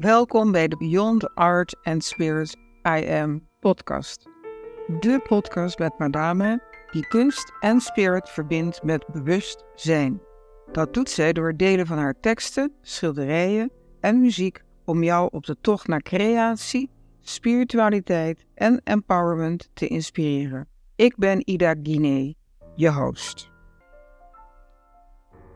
Welkom bij de Beyond Art and Spirit I Am podcast. De podcast met Madame die kunst en spirit verbindt met bewustzijn. Dat doet zij door delen van haar teksten, schilderijen en muziek om jou op de tocht naar creatie, spiritualiteit en empowerment te inspireren. Ik ben Ida Guinee, je host.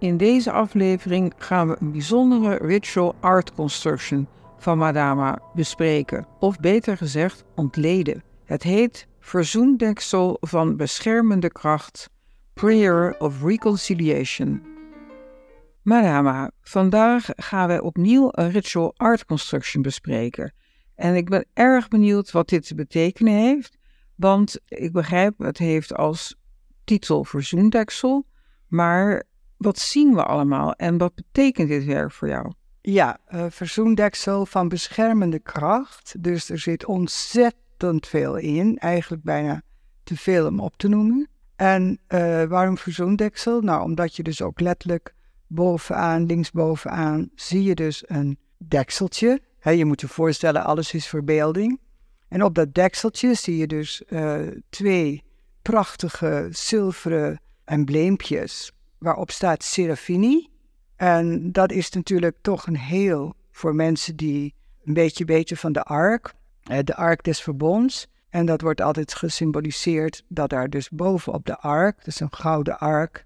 In deze aflevering gaan we een bijzondere ritual art construction van Madama bespreken, of beter gezegd ontleden. Het heet Verzoendeksel van beschermende kracht, Prayer of Reconciliation. Madama, vandaag gaan we opnieuw een ritual art construction bespreken. En ik ben erg benieuwd wat dit te betekenen heeft, want ik begrijp het heeft als titel Verzoendeksel, maar wat zien we allemaal en wat betekent dit werk voor jou? Ja, uh, verzoendeksel van beschermende kracht. Dus er zit ontzettend veel in, eigenlijk bijna te veel om op te noemen. En uh, waarom verzoendeksel? Nou, omdat je dus ook letterlijk bovenaan, linksbovenaan, zie je dus een dekseltje. je moet je voorstellen, alles is verbeelding. En op dat dekseltje zie je dus uh, twee prachtige zilveren embleempjes waarop staat Serafini. En dat is natuurlijk toch een heel voor mensen die een beetje weten van de ark, de ark des verbonds. En dat wordt altijd gesymboliseerd dat daar dus bovenop de ark, is een gouden ark,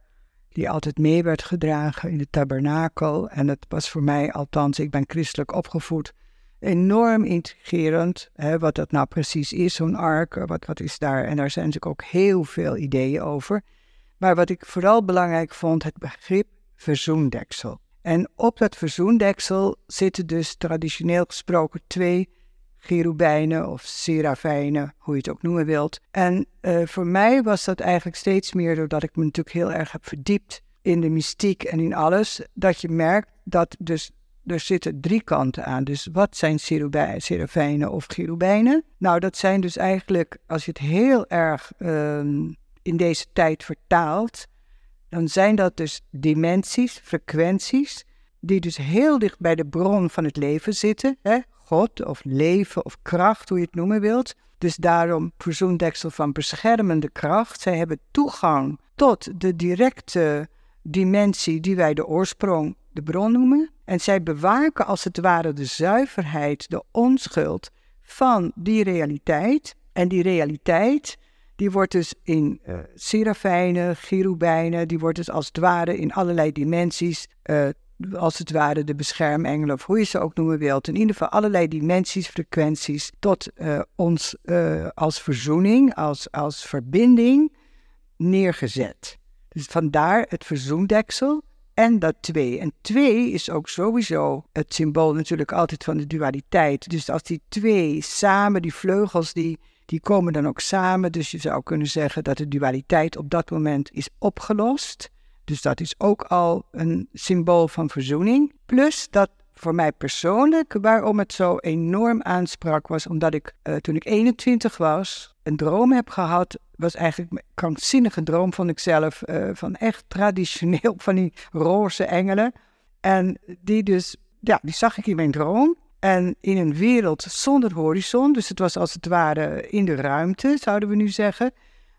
die altijd mee werd gedragen in de tabernakel. En dat was voor mij, althans, ik ben christelijk opgevoed, enorm intrigerend. Hè, wat dat nou precies is, zo'n ark, wat, wat is daar? En daar zijn natuurlijk ook heel veel ideeën over. Maar wat ik vooral belangrijk vond, het begrip verzoendeksel. En op dat verzoendeksel zitten dus traditioneel gesproken twee cherubijnen of serafijnen, hoe je het ook noemen wilt. En uh, voor mij was dat eigenlijk steeds meer doordat ik me natuurlijk heel erg heb verdiept in de mystiek en in alles, dat je merkt dat dus er zitten drie kanten aan. Dus wat zijn serafijnen of cherubijnen? Nou, dat zijn dus eigenlijk, als je het heel erg uh, in deze tijd vertaalt, dan zijn dat dus dimensies, frequenties, die dus heel dicht bij de bron van het leven zitten. Hè? God of leven of kracht, hoe je het noemen wilt. Dus daarom verzoendeksel van beschermende kracht. Zij hebben toegang tot de directe dimensie die wij de oorsprong, de bron noemen. En zij bewaken als het ware de zuiverheid, de onschuld van die realiteit. En die realiteit, die wordt dus in uh, serafijnen, cherubijnen, die wordt dus als het ware in allerlei dimensies, uh, als het ware de beschermengelen, of hoe je ze ook noemen wilt. In ieder geval allerlei dimensies, frequenties, tot uh, ons als verzoening, als, als verbinding neergezet. Dus vandaar het verzoendeksel en dat twee. En twee is ook sowieso het symbool natuurlijk altijd van de dualiteit. Dus als die twee samen, die vleugels, die die komen dan ook samen. Dus je zou kunnen zeggen dat de dualiteit op dat moment is opgelost. Dus dat is ook al een symbool van verzoening. Plus dat voor mij persoonlijk, waarom het zo enorm aansprak, was omdat ik uh, toen ik 21 was, een droom heb gehad. Was eigenlijk een krankzinnige droom, vond ik zelf. Uh, van echt traditioneel, van die roze engelen. En die dus, ja, die zag ik in mijn droom. En in een wereld zonder horizon, dus het was als het ware in de ruimte, zouden we nu zeggen.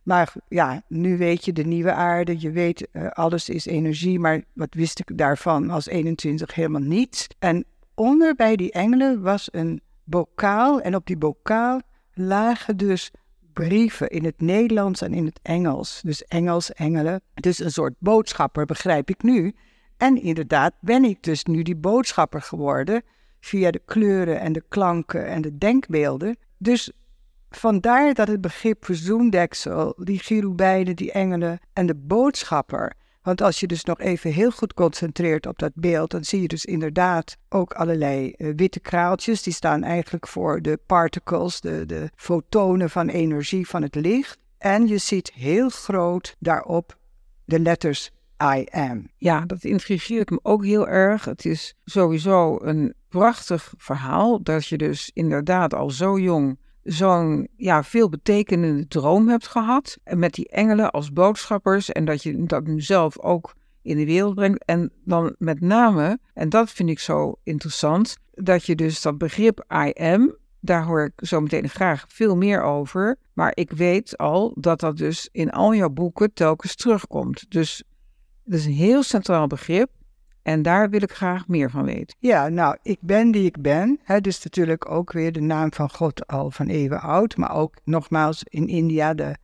Maar ja, nu weet je de nieuwe aarde, je weet uh, alles is energie, maar wat wist ik daarvan als 21 helemaal niets. En onder bij die engelen was een bokaal en op die bokaal lagen dus brieven in het Nederlands en in het Engels. Dus Engels, engelen. Dus een soort boodschapper, begrijp ik nu. En inderdaad ben ik dus nu die boodschapper geworden via de kleuren en de klanken en de denkbeelden. Dus vandaar dat het begrip verzoendeksel, die cherubijnen, die engelen en de boodschapper. Want als je dus nog even heel goed concentreert op dat beeld, dan zie je dus inderdaad ook allerlei uh, witte kraaltjes. Die staan eigenlijk voor de particles, de, de fotonen van energie van het licht. En je ziet heel groot daarop de letters I am. Ja, dat intrigeert me ook heel erg. Het is sowieso een prachtig verhaal dat je dus inderdaad al zo jong zo'n ja, veel betekenende droom hebt gehad. Met die engelen als boodschappers. En dat je dat nu zelf ook in de wereld brengt. En dan met name, en dat vind ik zo interessant, dat je dus dat begrip I am, daar hoor ik zo meteen graag veel meer over. Maar ik weet al dat dat dus in al jouw boeken telkens terugkomt. Dus het is een heel centraal begrip. En daar wil ik graag meer van weten. Ja, nou, ik ben die ik ben. Hè, dus natuurlijk ook weer de naam van God al van eeuwen oud. Maar ook nogmaals in India, de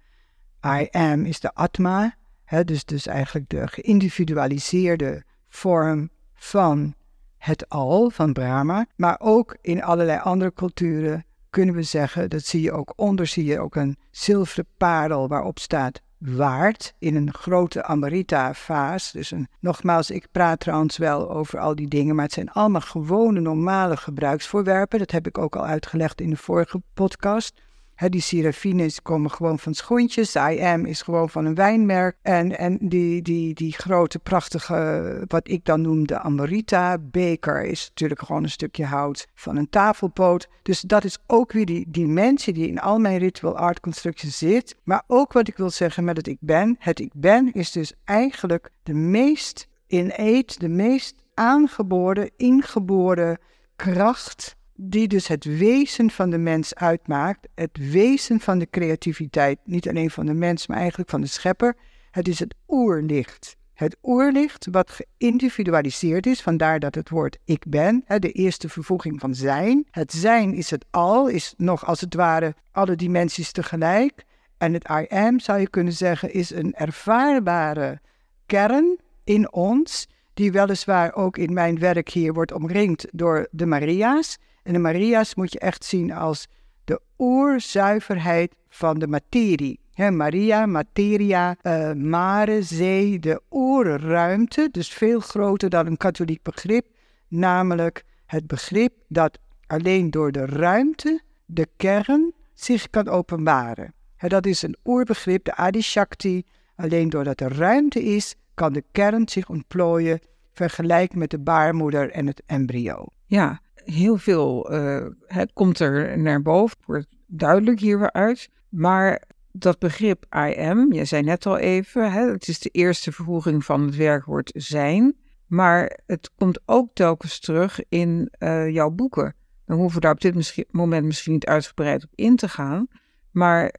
I am is de Atma. Hè, dus, dus eigenlijk de geïndividualiseerde vorm van het al, van Brahma. Maar ook in allerlei andere culturen kunnen we zeggen, dat zie je ook onder, zie je ook een zilveren parel waarop staat waard in een grote Amrita-vaas. Dus een, nogmaals, ik praat trouwens wel over al die dingen, maar het zijn allemaal gewone, normale gebruiksvoorwerpen. Dat heb ik ook al uitgelegd in de vorige podcast die serafines komen gewoon van schoentjes. I am is gewoon van een wijnmerk. En, en die, die, die grote, prachtige, wat ik dan noem de Amorita beker, is natuurlijk gewoon een stukje hout van een tafelpoot. Dus dat is ook weer die dimensie die in al mijn ritual art constructies zit. Maar ook wat ik wil zeggen met het ik ben. Het ik ben is dus eigenlijk de meest innate, de meest aangeboren, ingeboren kracht die dus het wezen van de mens uitmaakt, het wezen van de creativiteit, niet alleen van de mens, maar eigenlijk van de schepper. Het is het oerlicht. Het oerlicht wat geïndividualiseerd is, vandaar dat het woord ik ben, de eerste vervoeging van zijn. Het zijn is het al, is nog als het ware alle dimensies tegelijk. En het I am, zou je kunnen zeggen, is een ervaarbare kern in ons, die weliswaar ook in mijn werk hier wordt omringd door de Maria's. En de Maria's moet je echt zien als de oerzuiverheid van de materie. Maria, materia, uh, mare, zee, de oerruimte, dus veel groter dan een katholiek begrip, namelijk het begrip dat alleen door de ruimte de kern zich kan openbaren. dat is een oerbegrip, de Adi Shakti. Alleen doordat er ruimte is, kan de kern zich ontplooien, vergelijk met de baarmoeder en het embryo. Ja, heel veel uh, komt er naar boven, wordt duidelijk hieruit. Maar dat begrip I am, je zei net al even, het is de eerste vervoeging van het werkwoord zijn. Maar het komt ook telkens terug in uh, jouw boeken. Dan hoeven we daar op dit moment misschien niet uitgebreid op in te gaan. Maar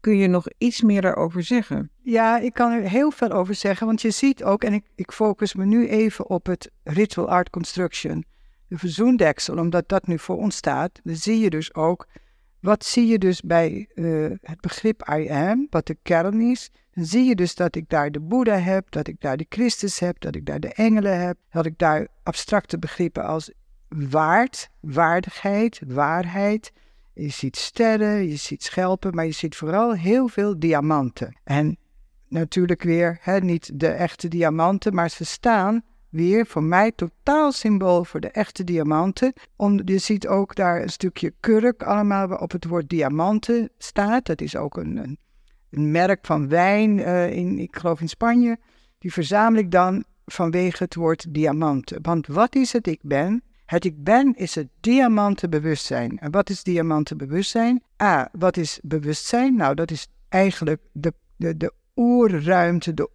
kun je nog iets meer daarover zeggen? Ja, ik kan er heel veel over zeggen. Want je ziet ook, en ik, ik focus me nu even op het ritual art construction de verzoendeksel, omdat dat nu voor ons staat, dan zie je dus ook, wat zie je dus bij uh, het begrip I am, wat de kern is, dan zie je dus dat ik daar de Boeddha heb, dat ik daar de Christus heb, dat ik daar de engelen heb, dat ik daar abstracte begrippen als waard, waardigheid, waarheid. Je ziet sterren, je ziet schelpen, maar je ziet vooral heel veel diamanten. En natuurlijk weer, hè, niet de echte diamanten, maar ze staan weer voor mij totaal symbool voor de echte diamanten. Je ziet ook daar een stukje kurk allemaal waarop het woord diamanten staat. Dat is ook een, een, een merk van wijn, uh, in, ik geloof in Spanje. Die verzamel ik dan vanwege het woord diamanten. Want wat is het ik ben? Het ik ben is het diamantenbewustzijn. En wat is diamantenbewustzijn? A, wat is bewustzijn? Nou, dat is eigenlijk de, de, de oerruimte, de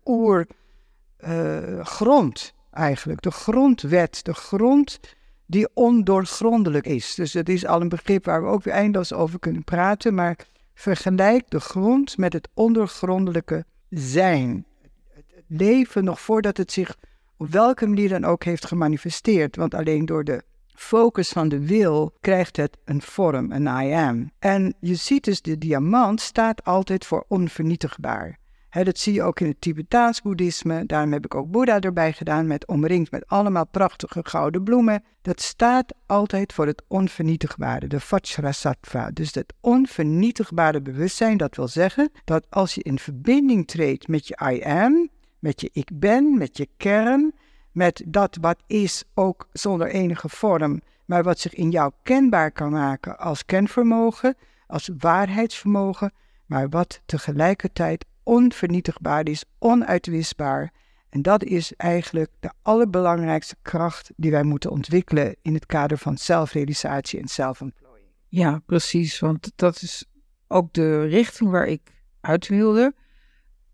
oergrond. Eigenlijk. De grondwet, de grond die ondoorgrondelijk is. Dus het is al een begrip waar we ook weer eindeloos over kunnen praten, maar vergelijk de grond met het ondergrondelijke zijn. Het leven nog voordat het zich op welke manier dan ook heeft gemanifesteerd, want alleen door de focus van de wil krijgt het een vorm, een I am. En je ziet dus, de diamant staat altijd voor onvernietigbaar dat zie je ook in het Tibetaans boeddhisme. Daarom heb ik ook Boeddha erbij gedaan, met omringd met allemaal prachtige gouden bloemen. Dat staat altijd voor het onvernietigbare, de Vajrasattva. Dus het onvernietigbare bewustzijn, dat wil zeggen dat als je in verbinding treedt met je I am, met je ik ben, met je kern, met dat wat is ook zonder enige vorm, maar wat zich in jou kenbaar kan maken als kenvermogen, als waarheidsvermogen, maar wat tegelijkertijd onvernietigbaar is, onuitwisbaar. En dat is eigenlijk de allerbelangrijkste kracht die wij moeten ontwikkelen in het kader van zelfrealisatie en zelfontplooiing. Ja, precies, want dat is ook de richting waar ik uit wilde.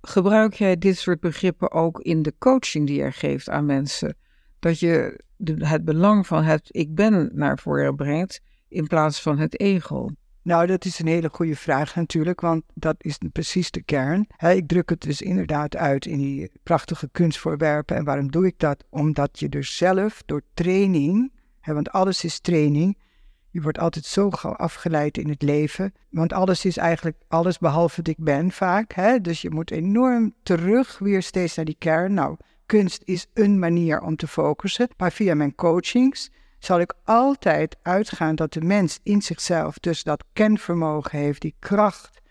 Gebruik jij dit soort begrippen ook in de coaching die je geeft aan mensen? Dat je het belang van het ik ben naar voren brengt in plaats van het ego? Nou, dat is een hele goede vraag natuurlijk, want dat is precies de kern. ik druk het dus inderdaad uit in die prachtige kunstvoorwerpen. En waarom doe ik dat? Omdat je dus zelf door training, want alles is training, je wordt altijd zo gauw afgeleid in het leven. Want alles is eigenlijk alles behalve wat ik ben vaak. Dus je moet enorm terug weer steeds naar die kern. Nou, kunst is een manier om te focussen. Maar via mijn coachings zal ik altijd uitgaan dat de mens in zichzelf dus dat kenvermogen heeft, die kracht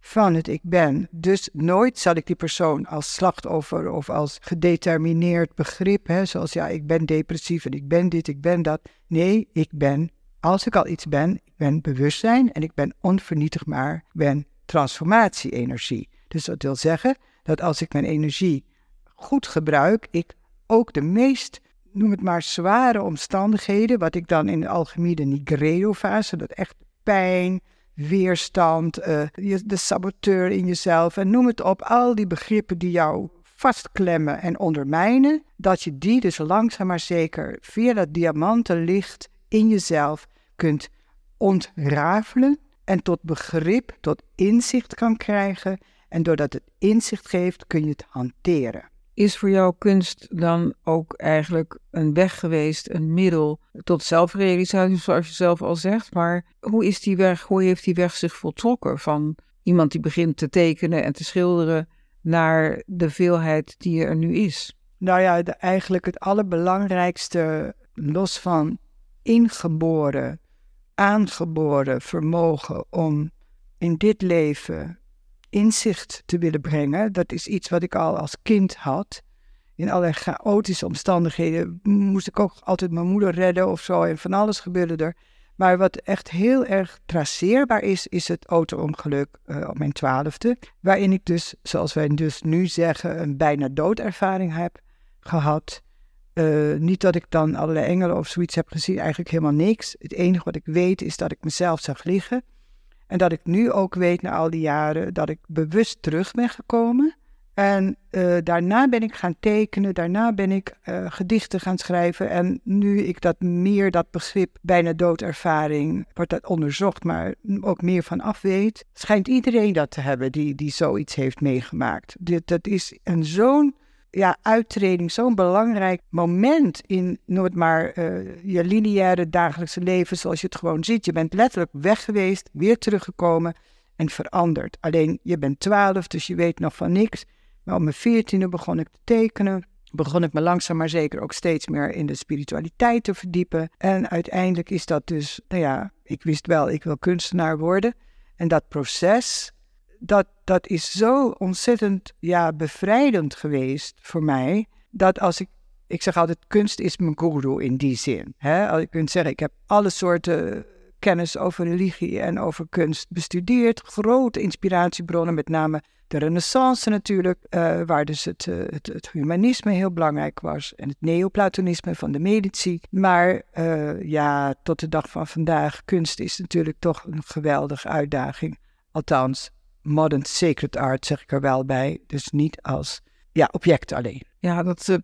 van het ik ben. Dus nooit zal ik die persoon als slachtoffer of als gedetermineerd begrip, hè, zoals ja, ik ben depressief en ik ben dit, ik ben dat. Nee, ik ben, als ik al iets ben, ik ben bewustzijn en ik ben onvernietigbaar, ben transformatie-energie. Dus dat wil zeggen dat als ik mijn energie goed gebruik, ik ook de meest noem het maar, zware omstandigheden, wat ik dan in de alchemie nigredo-fase, dat echt pijn, weerstand, uh, de saboteur in jezelf en noem het op, al die begrippen die jou vastklemmen en ondermijnen, dat je die dus langzaam maar zeker via dat diamantenlicht in jezelf kunt ontrafelen en tot begrip, tot inzicht kan krijgen. En doordat het inzicht geeft, kun je het hanteren. Is voor jou kunst dan ook eigenlijk een weg geweest, een middel tot zelfrealisatie, zoals je zelf al zegt? Maar hoe is die weg, hoe heeft die weg zich voltrokken van iemand die begint te tekenen en te schilderen naar de veelheid die er nu is? Nou ja, eigenlijk het allerbelangrijkste, los van ingeboren, aangeboren vermogen om in dit leven inzicht te willen brengen. Dat is iets wat ik al als kind had. In allerlei chaotische omstandigheden moest ik ook altijd mijn moeder redden of zo. En van alles gebeurde er. Maar wat echt heel erg traceerbaar is, is het auto-ongeluk uh, op mijn twaalfde. Waarin ik dus, zoals wij dus nu zeggen, een bijna doodervaring heb gehad. Uh, niet dat ik dan allerlei engelen of zoiets heb gezien, eigenlijk helemaal niks. Het enige wat ik weet is dat ik mezelf zag liggen. En dat ik nu ook weet na al die jaren dat ik bewust terug ben gekomen. En uh, daarna ben ik gaan tekenen, daarna ben ik uh, gedichten gaan schrijven. En nu ik dat meer, dat begrip bijna doodervaring, wordt dat onderzocht, maar ook meer van af weet, schijnt iedereen dat te hebben die, die zoiets heeft meegemaakt. Dit, dat is een zo'n ja, uittreding zo'n belangrijk moment in nooit maar uh, je lineaire dagelijkse leven zoals je het gewoon ziet. Je bent letterlijk weg geweest, weer teruggekomen en veranderd. Alleen je bent twaalf, dus je weet nog van niks. Maar op mijn veertiende begon ik te tekenen. Begon ik me langzaam maar zeker ook steeds meer in de spiritualiteit te verdiepen. En uiteindelijk is dat dus, nou ja, ik wist wel, ik wil kunstenaar worden. En dat proces, dat, dat is zo ontzettend ja, bevrijdend geweest voor mij. Dat als ik, ik zeg altijd, kunst is mijn guru in die zin. Hè? Je kunt zeggen, ik heb alle soorten kennis over religie en over kunst bestudeerd. Grote inspiratiebronnen, met name de renaissance natuurlijk, uh, waar dus het, uh, het, het, humanisme heel belangrijk was. En het neoplatonisme van de Medici. Maar uh, ja, tot de dag van vandaag, kunst is natuurlijk toch een geweldige uitdaging. Althans, modern sacred art zeg ik er wel bij. Dus niet als ja, object alleen. Ja, dat uh,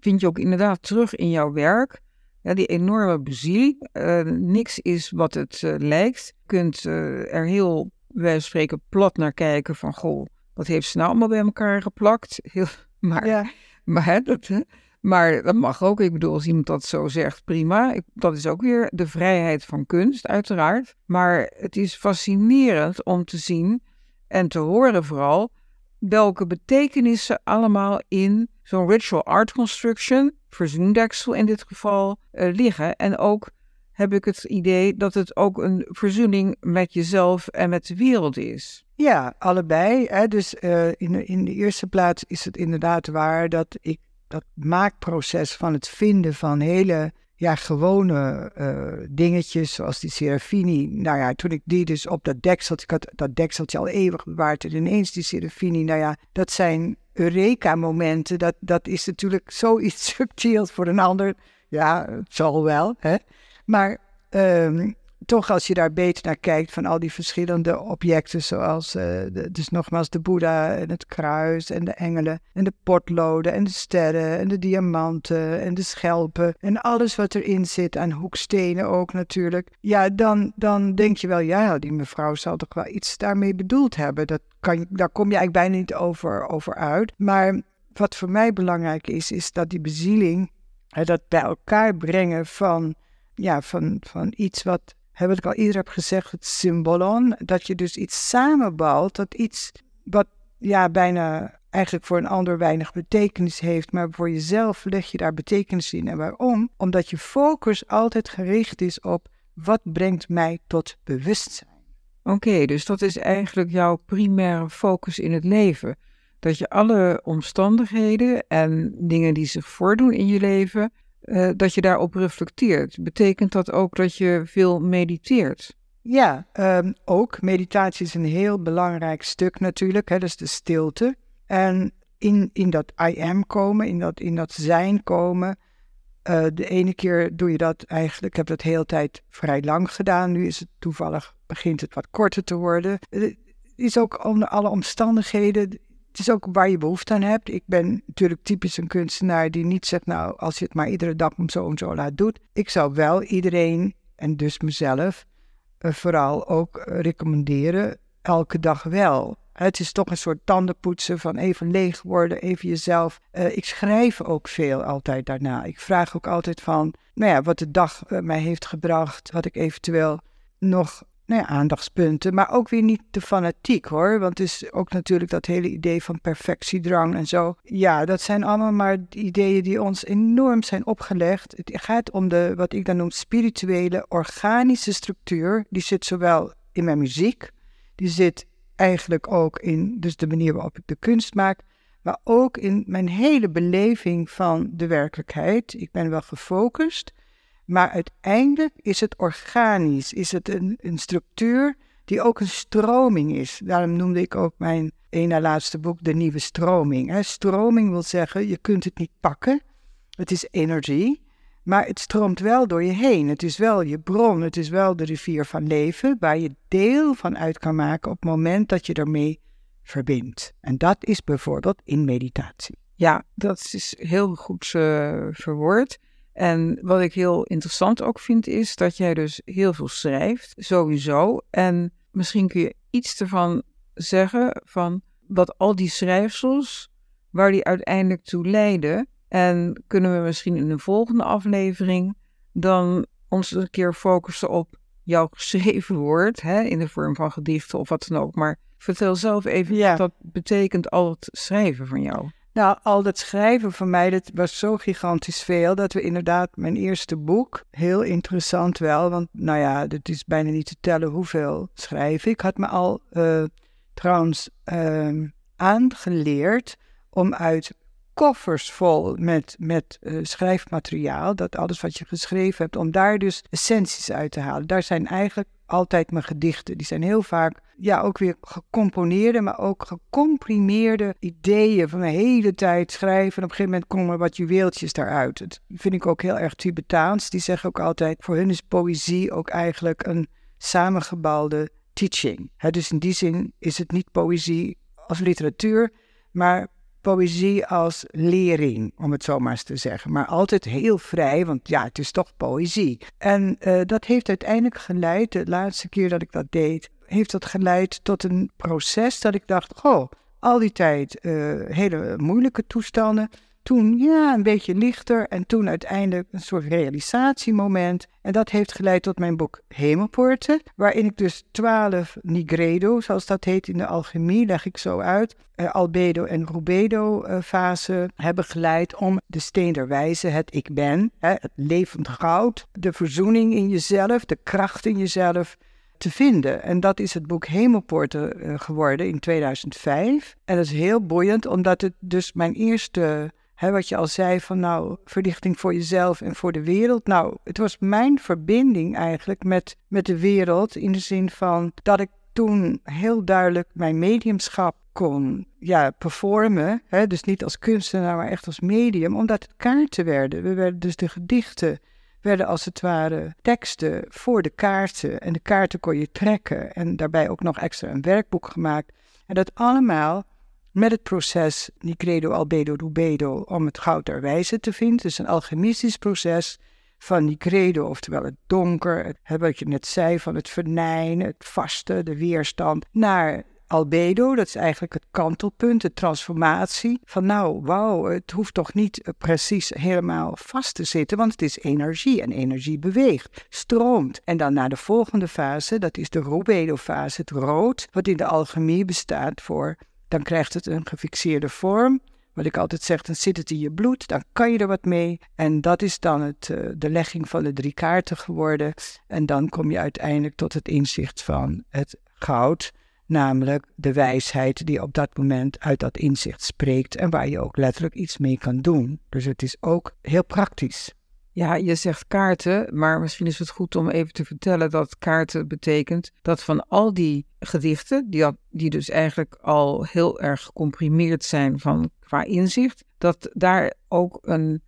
vind je ook inderdaad terug in jouw werk. Ja, die enorme bezie. Uh, niks is wat het uh, lijkt. Je kunt er heel, wij spreken, plat naar kijken van... goh, wat heeft ze nou allemaal bij elkaar geplakt? Heel, maar, ja. maar, hè, dat, hè? maar dat mag ook. Ik bedoel, als iemand dat zo zegt, prima. Ik, dat is ook weer de vrijheid van kunst, uiteraard. Maar het is fascinerend om te zien en te horen vooral welke betekenissen allemaal in zo'n ritual art construction, verzoendeksel in dit geval, uh, liggen. En ook heb ik het idee dat het ook een verzoening met jezelf en met de wereld is. Ja, allebei. Hè. Dus uh, in, in de eerste plaats is het inderdaad waar dat ik dat maakproces van het vinden van hele ja, gewone uh, dingetjes zoals die Serafini. Nou ja, toen ik die dus op dat dekseltje, had dat dekseltje al eeuwig bewaard en ineens die Serafini, nou ja, dat zijn Eureka-momenten. Dat, dat is natuurlijk zoiets subtiels voor een ander. Ja, het zal wel, hè. Maar um, toch als je daar beter naar kijkt van al die verschillende objecten, zoals uh, dus nogmaals de Boeddha en het kruis en de engelen en de potloden en de sterren en de diamanten en de schelpen en alles wat erin zit aan hoekstenen ook natuurlijk. Ja, dan, dan denk je wel, ja, die mevrouw zal toch wel iets daarmee bedoeld hebben. Dat kan, daar kom je eigenlijk bijna niet over, over uit. Maar wat voor mij belangrijk is, is dat die bezieling, dat bij elkaar brengen van, ja, van, van iets wat, wat ik al eerder heb gezegd, het symbolon, dat je dus iets samenbouwt, dat iets wat ja, bijna eigenlijk voor een ander weinig betekenis heeft, maar voor jezelf leg je daar betekenis in. En waarom? Omdat je focus altijd gericht is op wat brengt mij tot bewustzijn. Oké, dus dat is eigenlijk jouw primaire focus in het leven. Dat je alle omstandigheden en dingen die zich voordoen in je leven, uh, dat je daarop reflecteert. Betekent dat ook dat je veel mediteert? Ja, um, ook. Meditatie is een heel belangrijk stuk natuurlijk, hè, dus de stilte. En in, in dat I am komen, in dat, in dat zijn komen. Uh, de ene keer doe je dat eigenlijk, ik heb dat de hele tijd vrij lang gedaan. Nu is het toevallig, begint het wat korter te worden. Het is ook onder alle omstandigheden, het is ook waar je behoefte aan hebt. Ik ben natuurlijk typisch een kunstenaar die niet zegt, nou, als je het maar iedere dag om zo en zo laat doet. Ik zou wel iedereen, en dus mezelf, uh, vooral ook uh, recommenderen, elke dag wel. Het is toch een soort tandenpoetsen van even leeg worden, even jezelf. Uh, ik schrijf ook veel altijd daarna. Ik vraag ook altijd van, nou ja, wat de dag mij heeft gebracht, wat ik eventueel nog, nou ja, aandachtspunten, maar ook weer niet te fanatiek hoor. Want het is ook natuurlijk dat hele idee van perfectiedrang en zo. Ja, dat zijn allemaal maar ideeën die ons enorm zijn opgelegd. Het gaat om de, wat ik dan noem, spirituele, organische structuur. Die zit zowel in mijn muziek, die zit eigenlijk ook in dus de manier waarop ik de kunst maak, maar ook in mijn hele beleving van de werkelijkheid. Ik ben wel gefocust, maar uiteindelijk is het organisch, is het een, een structuur die ook een stroming is. Daarom noemde ik ook mijn na laatste boek de nieuwe stroming. Stroming wil zeggen, je kunt het niet pakken. Het is energie. Maar het stroomt wel door je heen. Het is wel je bron. Het is wel de rivier van leven waar je deel van uit kan maken op het moment dat je ermee verbindt. En dat is bijvoorbeeld in meditatie. Ja, dat is heel goed uh, verwoord. En wat ik heel interessant ook vind, is dat jij dus heel veel schrijft, sowieso. En misschien kun je iets ervan zeggen van wat al die schrijfsels, waar die uiteindelijk toe leiden. En kunnen we misschien in een volgende aflevering dan ons een keer focussen op jouw geschreven woord, hè, in de vorm van gedichten of wat dan ook. Maar vertel zelf even ja. wat dat betekent al het schrijven van jou. Nou, al dat schrijven van mij, dat was zo gigantisch veel, dat we inderdaad mijn eerste boek, heel interessant wel, want nou ja, het is bijna niet te tellen hoeveel schrijven. Ik had me al uh, trouwens uh, aangeleerd om uit koffers vol met, met uh, schrijfmateriaal. Dat alles wat je geschreven hebt, om daar dus essenties uit te halen. Daar zijn eigenlijk altijd mijn gedichten. Die zijn heel vaak, ja, ook weer gecomponeerde, maar ook gecomprimeerde ideeën van de hele tijd schrijven. En op een gegeven moment komen er wat juweeltjes daaruit. Dat vind ik ook heel erg Tibetaans. Die zeggen ook altijd, voor hun is poëzie ook eigenlijk een samengebouwde teaching. dus in die zin is het niet poëzie als literatuur, maar poëzie als lering, om het zo maar eens te zeggen. Maar altijd heel vrij, want ja, het is toch poëzie. En uh, dat heeft uiteindelijk geleid, de laatste keer dat ik dat deed, heeft dat geleid tot een proces dat ik dacht, oh, al die tijd uh, hele moeilijke toestanden. Toen ja, een beetje lichter en toen uiteindelijk een soort realisatiemoment. En dat heeft geleid tot mijn boek Hemelpoorten, waarin ik dus twaalf nigredo, zoals dat heet in de alchemie, leg ik zo uit, uh, albedo en rubedo uh, fase hebben geleid om de steen der wijze, het ik ben, hè, het levend goud, de verzoening in jezelf, de kracht in jezelf, te vinden. En dat is het boek Hemelpoorten uh, geworden in 2005. En dat is heel boeiend, omdat het dus mijn eerste wat je al zei van nou, verlichting voor jezelf en voor de wereld. Nou, het was mijn verbinding eigenlijk met, met de wereld in de zin van dat ik toen heel duidelijk mijn mediumschap kon ja, performen. dus niet als kunstenaar, maar echt als medium, omdat het kaarten werden. We werden dus de gedichten werden als het ware teksten voor de kaarten. En de kaarten kon je trekken en daarbij ook nog extra een werkboek gemaakt. En dat allemaal met het proces Nicredo Albedo Rubedo om het goud der wijze te vinden. Dus een alchemistisch proces van Nicredo, oftewel het donker, het, wat je net zei, van het venijn, het vaste, de weerstand, naar albedo, dat is eigenlijk het kantelpunt, de transformatie. Van nou, wauw, het hoeft toch niet eh, precies helemaal vast te zitten, want het is energie en energie beweegt, stroomt. En dan naar de volgende fase, dat is de rubedo-fase, het rood, wat in de alchemie bestaat voor, dan krijgt het een gefixeerde vorm. Wat ik altijd zeg, dan zit het in je bloed, dan kan je er wat mee. En dat is dan het, uh, de legging van de drie kaarten geworden. En dan kom je uiteindelijk tot het inzicht van het goud namelijk de wijsheid die op dat moment uit dat inzicht spreekt en waar je ook letterlijk iets mee kan doen. Dus het is ook heel praktisch. Ja, je zegt kaarten, maar misschien is het goed om even te vertellen dat kaarten betekent dat van al die gedichten, die, die dus eigenlijk al heel erg gecomprimeerd zijn van, qua inzicht, dat daar ook een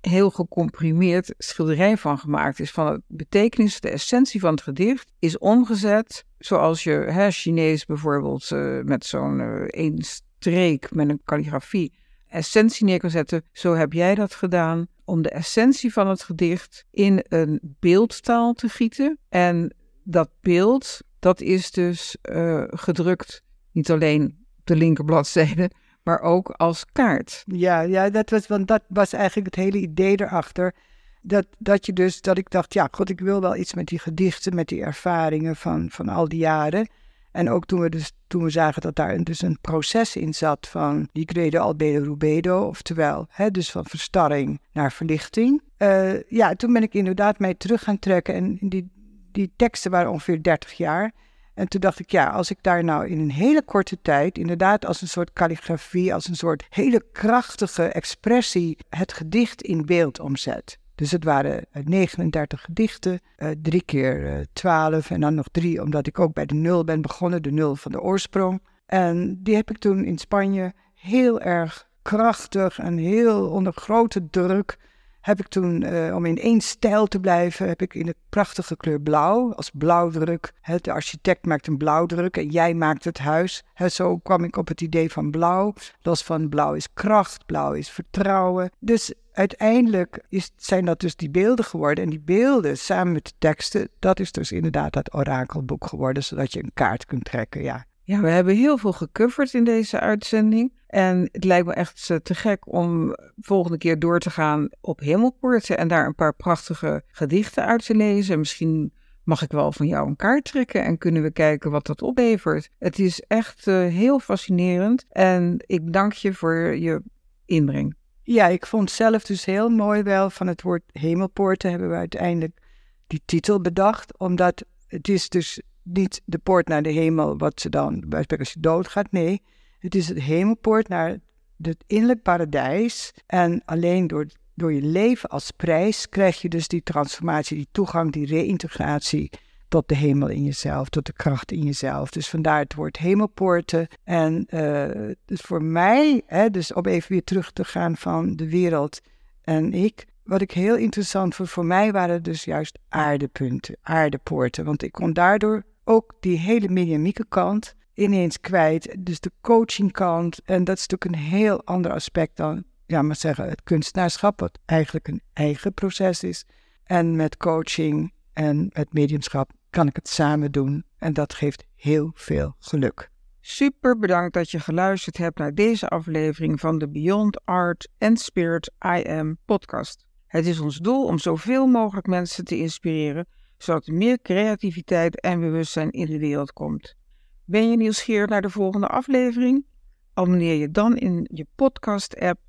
heel gecomprimeerd schilderij van gemaakt is. Van het betekenis, de essentie van het gedicht is omgezet zoals je hè, Chinees bijvoorbeeld uh, met zo'n uh, één streek met een kalligrafie essentie neer kan zetten. Zo heb jij dat gedaan om de essentie van het gedicht in een beeldtaal te gieten. En dat beeld, dat is dus uh, gedrukt niet alleen op de linkerbladzijde, maar ook als kaart. Ja, ja dat, was, want dat was eigenlijk het hele idee erachter. Dat, dat je dus, dat ik dacht, ja, god, ik wil wel iets met die gedichten, met die ervaringen van, van al die jaren. En ook toen we, dus, toen we zagen dat daar dus een proces in zat van die credo albedo rubedo, oftewel, hè, dus van verstarring naar verlichting. Uh, ja, toen ben ik inderdaad mij terug gaan trekken en die, die teksten waren ongeveer 30 jaar. En toen dacht ik, ja, als ik daar nou in een hele korte tijd, inderdaad als een soort kalligrafie, als een soort hele krachtige expressie, het gedicht in beeld omzet. Dus het waren 39 eh, gedichten, uh, drie keer 12 en dan nog drie, omdat ik ook bij de nul ben begonnen, de nul van de oorsprong. En die heb ik toen in Spanje heel erg krachtig en heel onder grote druk heb ik toen, uh, om in één stijl te blijven, heb ik in de prachtige kleur blauw, als blauwdruk. Hè, de architect maakt een blauwdruk en jij maakt het huis. Hè, zo kwam ik op het idee van blauw. Los van blauw is kracht, blauw is vertrouwen. Dus uiteindelijk is, zijn dat dus die beelden geworden. En die beelden samen met de teksten, dat is dus inderdaad dat orakelboek geworden, zodat je een kaart kunt trekken, ja. Ja, we hebben heel veel gecoverd in deze uitzending. En het lijkt me echt eh, te gek om volgende keer door te gaan op Hemelpoorten en daar een paar prachtige gedichten uit te lezen. Misschien mag ik wel van jou een kaart trekken en kunnen we kijken wat dat oplevert. Het is echt uh, heel fascinerend en ik dank je voor je inbreng. Ja, ik vond zelf dus heel mooi wel van het woord hemelpoorten hebben we uiteindelijk die titel bedacht, omdat het is dus niet de poort naar de hemel, wat ze dan bij als je doodgaat. Nee, het is het hemelpoort naar het innerlijk paradijs. En alleen door, door je leven als prijs krijg je dus die transformatie, die toegang, die reïntegratie tot de hemel in jezelf, tot de kracht in jezelf. Dus vandaar het woord hemelpoorten. En uh, dus voor mij, hè, dus om even weer terug te gaan van de wereld en ik, wat ik heel interessant vond, voor mij waren dus juist aardepunten, aardepoorten. Want ik kon daardoor ook die hele mediamieke kant ineens kwijt. Dus de coachingkant. En dat is natuurlijk een heel ander aspect dan, ja, maar zeggen, het kunstenaarschap, wat eigenlijk een eigen proces is. En met coaching en met mediumschap kan ik het samen doen. En dat geeft heel veel geluk. Super bedankt dat je geluisterd hebt naar deze aflevering van de Beyond Art and Spirit I Am podcast. Het is ons doel om zoveel mogelijk mensen te inspireren zodat er meer creativiteit en bewustzijn in de wereld komt. Ben je nieuwsgierig naar de volgende aflevering? Abonneer je dan in je podcast-app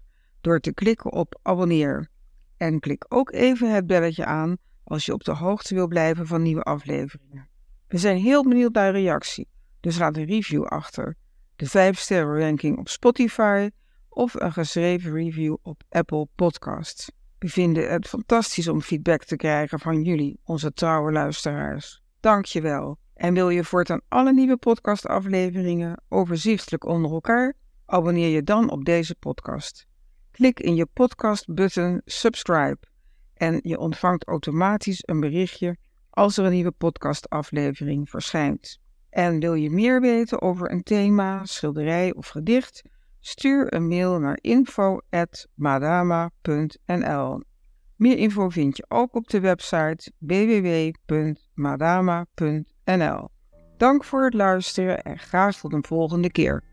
door te klikken op abonneer. En klik ook even het belletje aan als je op de hoogte wil blijven van nieuwe afleveringen. We zijn heel benieuwd naar reactie, dus laat een review achter. De 5 sterren ranking op Spotify of een geschreven review op Apple Podcasts. We vinden het fantastisch om feedback te krijgen van jullie, onze trouwe luisteraars. Dank je wel. En wil je voortaan alle nieuwe podcastafleveringen overzichtelijk onder elkaar? Abonneer je dan op deze podcast. Klik in je podcast-button subscribe En je ontvangt automatisch een berichtje als er een nieuwe podcastaflevering verschijnt. En wil je meer weten over een thema, schilderij of gedicht? Stuur een mail naar info.madama.nl. Meer info vind je ook op de website www.madama.nl. Dank voor het luisteren en graag tot een volgende keer.